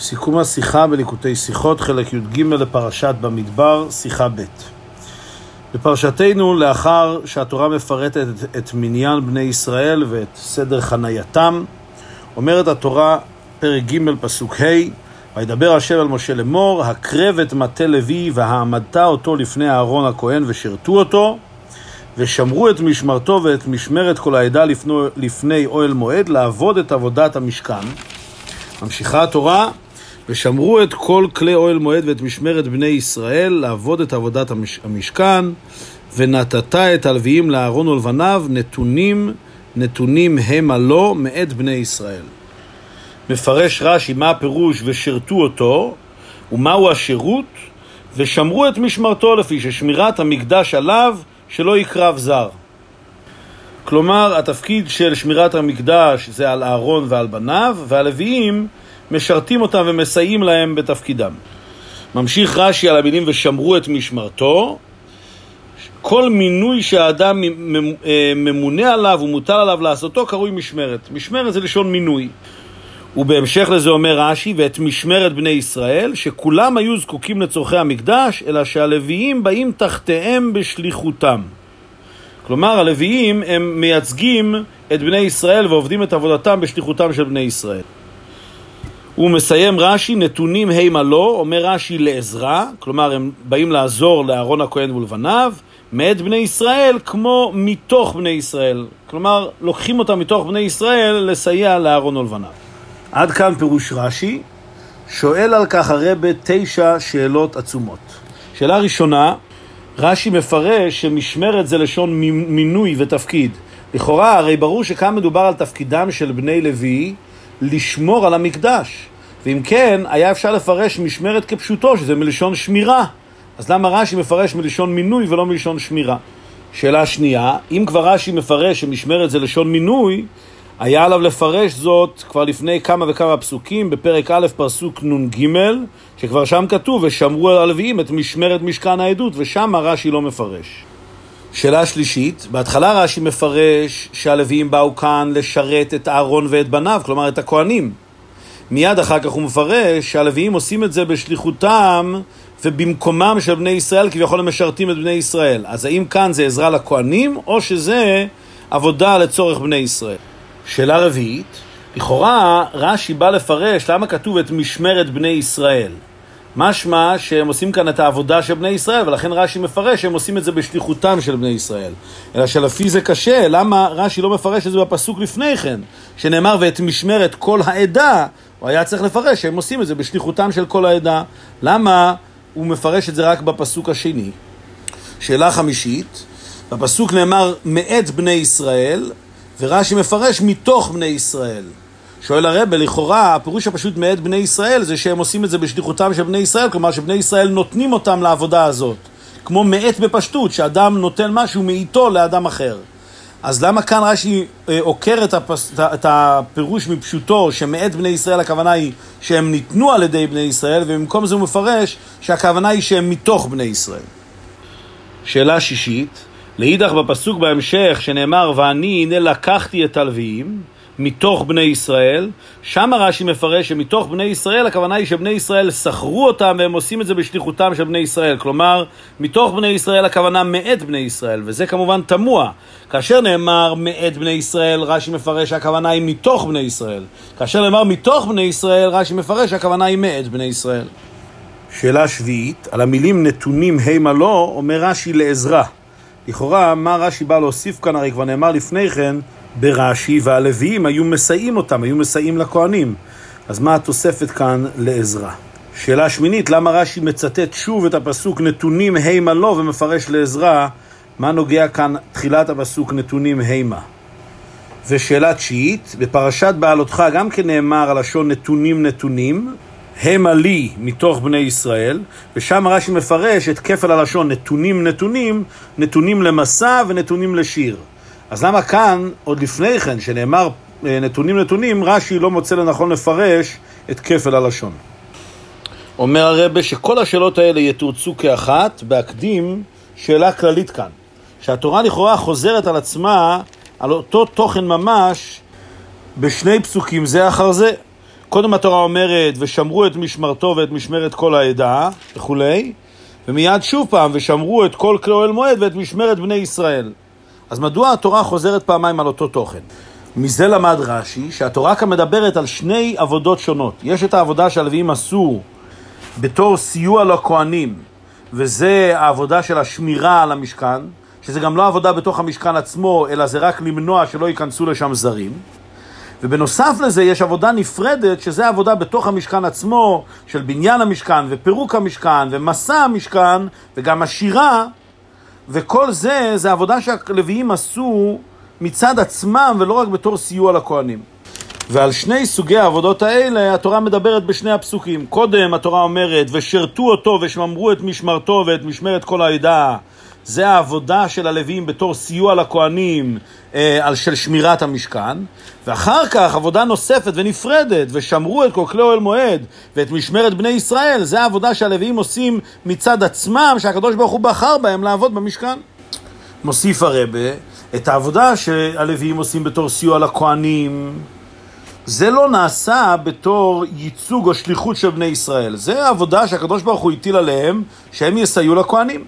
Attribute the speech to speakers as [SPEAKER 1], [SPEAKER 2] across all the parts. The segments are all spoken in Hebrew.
[SPEAKER 1] סיכום השיחה בליקוטי שיחות, חלק י"ג לפרשת במדבר, שיחה ב'. בפרשתנו, לאחר שהתורה מפרטת את, את מניין בני ישראל ואת סדר חנייתם, אומרת התורה, פרק ג', פסוק ה', וידבר השם על משה לאמור, הקרב את מטה לוי והעמדת אותו לפני אהרון הכהן ושרתו אותו, ושמרו את משמרתו ואת משמרת כל העדה לפני, לפני אוהל מועד, לעבוד את עבודת המשכן. ממשיכה התורה, ושמרו את כל כלי אוהל מועד ואת משמרת בני ישראל לעבוד את עבודת המש... המשכן, ונתת את הלוויים לאהרון ולבניו, נתונים, נתונים המה לו מאת בני ישראל. מפרש רש"י מה הפירוש ושרתו אותו, ומהו השירות, ושמרו את משמרתו לפי ששמירת המקדש עליו שלא יקרב זר. כלומר, התפקיד של שמירת המקדש זה על אהרון ועל בניו, והלוויים משרתים אותם ומסייעים להם בתפקידם. ממשיך רש"י על המילים ושמרו את משמרתו. כל מינוי שהאדם אה, ממונה עליו ומוטל עליו לעשותו קרוי משמרת. משמרת זה לשון מינוי. ובהמשך לזה אומר רש"י, ואת משמרת בני ישראל, שכולם היו זקוקים לצורכי המקדש, אלא שהלוויים באים תחתיהם בשליחותם. כלומר, הלוויים הם מייצגים את בני ישראל ועובדים את עבודתם בשליחותם של בני ישראל. הוא מסיים רש"י, נתונים הימה לו, אומר רש"י לעזרה, כלומר הם באים לעזור לאהרון הכהן ולבניו, מאת בני ישראל כמו מתוך בני ישראל. כלומר, לוקחים אותם מתוך בני ישראל לסייע לאהרון ולבניו. עד כאן פירוש רש"י, שואל על כך הרבה תשע שאלות עצומות. שאלה ראשונה, רש"י מפרש שמשמרת זה לשון מינוי ותפקיד. לכאורה, הרי ברור שכאן מדובר על תפקידם של בני לוי לשמור על המקדש. ואם כן, היה אפשר לפרש משמרת כפשוטו, שזה מלשון שמירה. אז למה רש"י מפרש מלשון מינוי ולא מלשון שמירה? שאלה שנייה, אם כבר רש"י מפרש שמשמרת זה לשון מינוי, היה עליו לפרש זאת כבר לפני כמה וכמה פסוקים, בפרק א', פסוק נ"ג, שכבר שם כתוב, ושמרו על הלוויים את משמרת משכן העדות, ושם רש"י לא מפרש. שאלה שלישית, בהתחלה רש"י מפרש שהלוויים באו כאן לשרת את אהרון ואת בניו, כלומר את הכהנים. מיד אחר כך הוא מפרש שהלוויים עושים את זה בשליחותם ובמקומם של בני ישראל, כביכול הם משרתים את בני ישראל. אז האם כאן זה עזרה לכהנים, או שזה עבודה לצורך בני ישראל? שאלה רביעית, לכאורה רש"י בא לפרש למה כתוב את משמרת בני ישראל. משמע שהם עושים כאן את העבודה של בני ישראל, ולכן רש"י מפרש שהם עושים את זה בשליחותם של בני ישראל. אלא שלפי זה קשה, למה רש"י לא מפרש את זה בפסוק לפני כן, שנאמר ואת משמרת כל העדה, הוא היה צריך לפרש שהם עושים את זה בשליחותם של כל העדה. למה הוא מפרש את זה רק בפסוק השני? שאלה חמישית, בפסוק נאמר מאת בני ישראל, ורש"י מפרש מתוך בני ישראל. שואל הרבה, לכאורה הפירוש הפשוט מאת בני ישראל זה שהם עושים את זה בשליחותם של בני ישראל, כלומר שבני ישראל נותנים אותם לעבודה הזאת. כמו מאת בפשטות, שאדם נותן משהו מאיתו לאדם אחר. אז למה כאן רש"י אה, עוקר את, הפס, את הפירוש מפשוטו, שמאת בני ישראל הכוונה היא שהם ניתנו על ידי בני ישראל, ובמקום זה הוא מפרש שהכוונה היא שהם מתוך בני ישראל. שאלה שישית, לאידך בפסוק בהמשך שנאמר ואני הנה לקחתי את הלוויים מתוך בני ישראל, שם רש"י מפרש שמתוך בני ישראל הכוונה היא שבני ישראל שכרו אותם והם עושים את זה בשליחותם של בני ישראל. כלומר, מתוך בני ישראל הכוונה מאת בני ישראל, וזה כמובן תמוה. כאשר נאמר מאת בני ישראל, רש"י מפרש שהכוונה היא מתוך בני ישראל. כאשר נאמר מתוך בני ישראל, רש"י מפרש שהכוונה היא מאת בני ישראל. שאלה שביעית, על המילים נתונים המה לא, אומר רש"י לעזרה. לכאורה, מה רש"י בא להוסיף כאן? הרי כבר נאמר לפני כן ברש"י, והלוויים היו מסייעים אותם, היו מסייעים לכהנים. אז מה התוספת כאן לעזרה? שאלה שמינית, למה רש"י מצטט שוב את הפסוק נתונים הימה לו ומפרש לעזרה? מה נוגע כאן תחילת הפסוק נתונים הימה? ושאלה תשיעית, בפרשת בעלותך גם כן נאמר הלשון נתונים נתונים, המה לי מתוך בני ישראל, ושם רש"י מפרש את כפל הלשון נתונים נתונים, נתונים למסע ונתונים לשיר. אז למה כאן, עוד לפני כן, שנאמר אה, נתונים נתונים, רש"י לא מוצא לנכון לפרש את כפל הלשון. אומר הרבה שכל השאלות האלה יתורצו כאחת, בהקדים שאלה כללית כאן, שהתורה לכאורה חוזרת על עצמה, על אותו תוכן ממש, בשני פסוקים זה אחר זה. קודם התורה אומרת, ושמרו את משמרתו ואת משמרת כל העדה וכולי, ומיד שוב פעם, ושמרו את כל כלי אוהל מועד ואת משמרת בני ישראל. אז מדוע התורה חוזרת פעמיים על אותו תוכן? מזה למד רש"י שהתורה כאן מדברת על שני עבודות שונות. יש את העבודה שהלוויים עשו בתור סיוע לכהנים, וזה העבודה של השמירה על המשכן, שזה גם לא עבודה בתוך המשכן עצמו, אלא זה רק למנוע שלא ייכנסו לשם זרים. ובנוסף לזה יש עבודה נפרדת, שזה עבודה בתוך המשכן עצמו, של בניין המשכן ופירוק המשכן ומסע המשכן וגם השירה, וכל זה, זה עבודה שהלוויים עשו מצד עצמם ולא רק בתור סיוע לכהנים. ועל שני סוגי העבודות האלה התורה מדברת בשני הפסוקים. קודם התורה אומרת, ושרתו אותו ושמרו את משמרתו ואת משמרת כל העדה. זה העבודה של הלווים בתור סיוע לכהנים אה, של שמירת המשכן, ואחר כך עבודה נוספת ונפרדת, ושמרו את כל כלי אוהל מועד ואת משמרת בני ישראל, זה העבודה שהלווים עושים מצד עצמם, שהקדוש ברוך הוא בחר בהם לעבוד במשכן. מוסיף הרבה, את העבודה שהלווים עושים בתור סיוע לכהנים, זה לא נעשה בתור ייצוג או שליחות של בני ישראל. זה העבודה שהקדוש ברוך הוא הטיל עליהם, שהם יסייעו לכהנים.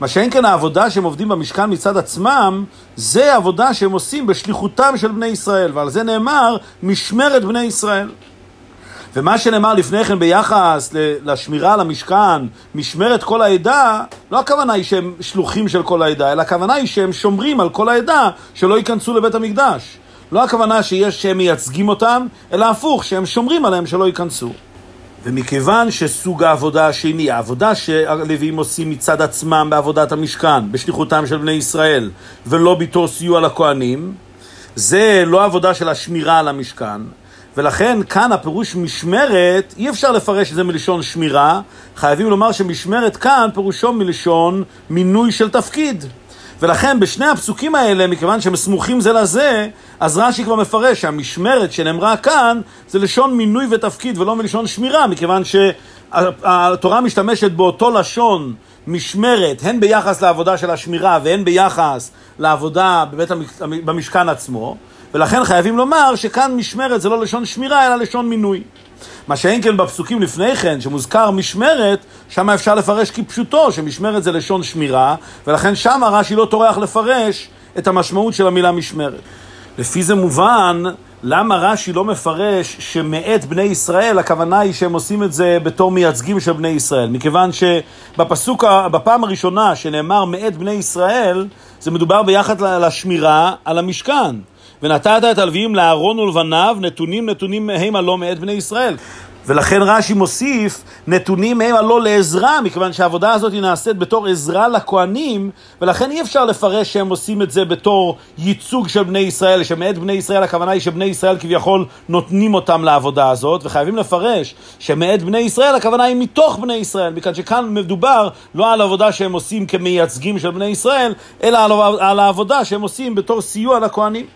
[SPEAKER 1] מה שאין כן העבודה שהם עובדים במשכן מצד עצמם, זה עבודה שהם עושים בשליחותם של בני ישראל, ועל זה נאמר משמרת בני ישראל. ומה שנאמר לפני כן ביחס לשמירה על המשכן, משמרת כל העדה, לא הכוונה היא שהם שלוחים של כל העדה, אלא הכוונה היא שהם שומרים על כל העדה שלא ייכנסו לבית המקדש. לא הכוונה שיש שהם מייצגים אותם, אלא הפוך, שהם שומרים עליהם שלא ייכנסו. ומכיוון שסוג העבודה השני, העבודה שהלווים עושים מצד עצמם בעבודת המשכן, בשליחותם של בני ישראל, ולא בתור סיוע לכהנים, זה לא עבודה של השמירה על המשכן, ולכן כאן הפירוש משמרת, אי אפשר לפרש את זה מלשון שמירה, חייבים לומר שמשמרת כאן פירושו מלשון מינוי של תפקיד. ולכן בשני הפסוקים האלה, מכיוון שהם סמוכים זה לזה, אז רש"י כבר מפרש שהמשמרת שנאמרה כאן זה לשון מינוי ותפקיד ולא מלשון שמירה, מכיוון שהתורה משתמשת באותו לשון משמרת, הן ביחס לעבודה של השמירה והן ביחס לעבודה בבית במשכן עצמו, ולכן חייבים לומר שכאן משמרת זה לא לשון שמירה אלא לשון מינוי. מה שאין כן בפסוקים לפני כן, שמוזכר משמרת, שם אפשר לפרש כפשוטו, שמשמרת זה לשון שמירה, ולכן שם רש"י לא טורח לפרש את המשמעות של המילה משמרת. לפי זה מובן למה רש"י לא מפרש שמאת בני ישראל, הכוונה היא שהם עושים את זה בתור מייצגים של בני ישראל. מכיוון שבפסוק, בפעם הראשונה שנאמר מאת בני ישראל, זה מדובר ביחד לשמירה על המשכן. ונתת את הלוויים לאהרון ולבניו, נתונים נתונים הם הלא מאת בני ישראל. ולכן רש"י מוסיף, נתונים הם הלא לעזרה, מכיוון שהעבודה הזאת היא נעשית בתור עזרה לכהנים, ולכן אי אפשר לפרש שהם עושים את זה בתור ייצוג של בני ישראל, שמאת בני ישראל הכוונה היא שבני ישראל כביכול נותנים אותם לעבודה הזאת, וחייבים לפרש שמאת בני ישראל הכוונה היא מתוך בני ישראל, מכיוון שכאן מדובר לא על עבודה שהם עושים כמייצגים של בני ישראל, אלא על העבודה שהם עושים בתור סיוע לכהנים.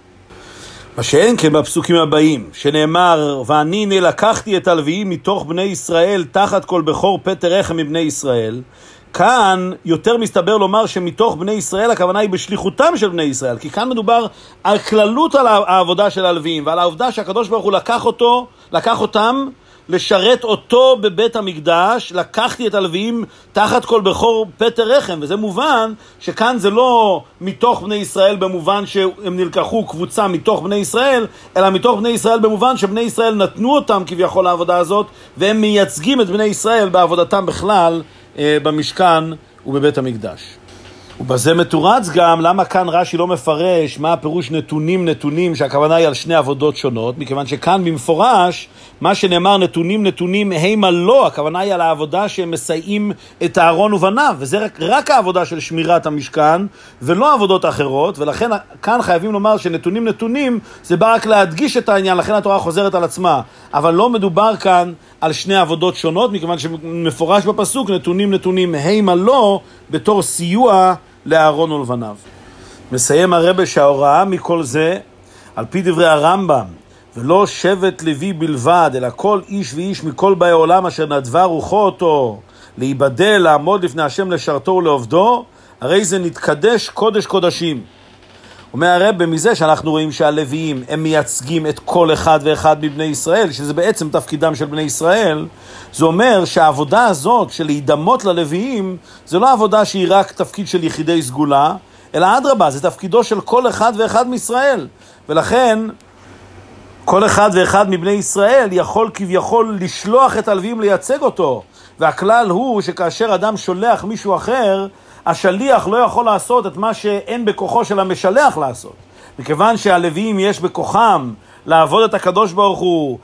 [SPEAKER 1] מה שאין כן בפסוקים הבאים, שנאמר, ואני הנה לקחתי את הלוויים מתוך בני ישראל תחת כל בכור פטר רחם מבני ישראל, כאן יותר מסתבר לומר שמתוך בני ישראל הכוונה היא בשליחותם של בני ישראל, כי כאן מדובר על כללות על העבודה של הלוויים ועל העובדה שהקדוש ברוך הוא לקח אותו, לקח אותם לשרת אותו בבית המקדש, לקחתי את הלוויים תחת כל בכור פטר רחם, וזה מובן שכאן זה לא מתוך בני ישראל במובן שהם נלקחו קבוצה מתוך בני ישראל, אלא מתוך בני ישראל במובן שבני ישראל נתנו אותם כביכול לעבודה הזאת, והם מייצגים את בני ישראל בעבודתם בכלל אה, במשכן ובבית המקדש. ובזה מתורץ גם למה כאן רש"י לא מפרש מה הפירוש נתונים נתונים שהכוונה היא על שני עבודות שונות מכיוון שכאן במפורש מה שנאמר נתונים נתונים הימה לא הכוונה היא על העבודה שהם מסייעים את אהרון ובניו וזה רק, רק העבודה של שמירת המשכן ולא עבודות אחרות ולכן כאן חייבים לומר שנתונים נתונים זה בא רק להדגיש את העניין לכן התורה חוזרת על עצמה. אבל לא מדובר כאן על שני עבודות שונות מכיוון שמפורש בפסוק נתונים נתונים הימה לא בתור סיוע לאהרון ולבניו. מסיים הרבה שההוראה מכל זה, על פי דברי הרמב"ם, ולא שבט לוי בלבד, אלא כל איש ואיש מכל באי עולם אשר נדבה רוחו אותו, להיבדל, לעמוד לפני השם לשרתו ולעובדו, הרי זה נתקדש קודש קודשים. אומר הרב מזה שאנחנו רואים שהלוויים הם מייצגים את כל אחד ואחד מבני ישראל, שזה בעצם תפקידם של בני ישראל, זה אומר שהעבודה הזאת של להידמות ללוויים, זה לא עבודה שהיא רק תפקיד של יחידי סגולה, אלא אדרבה, זה תפקידו של כל אחד ואחד מישראל. ולכן, כל אחד ואחד מבני ישראל יכול כביכול לשלוח את הלוויים לייצג אותו. והכלל הוא שכאשר אדם שולח מישהו אחר, השליח לא יכול לעשות את מה שאין בכוחו של המשלח לעשות. מכיוון שהלוויים יש בכוחם לעבוד את הקדוש ברוך הוא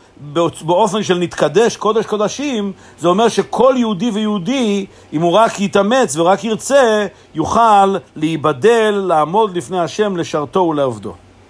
[SPEAKER 1] באופן של נתקדש קודש קודשים, זה אומר שכל יהודי ויהודי, אם הוא רק יתאמץ ורק ירצה, יוכל להיבדל, לעמוד לפני השם, לשרתו ולעובדו.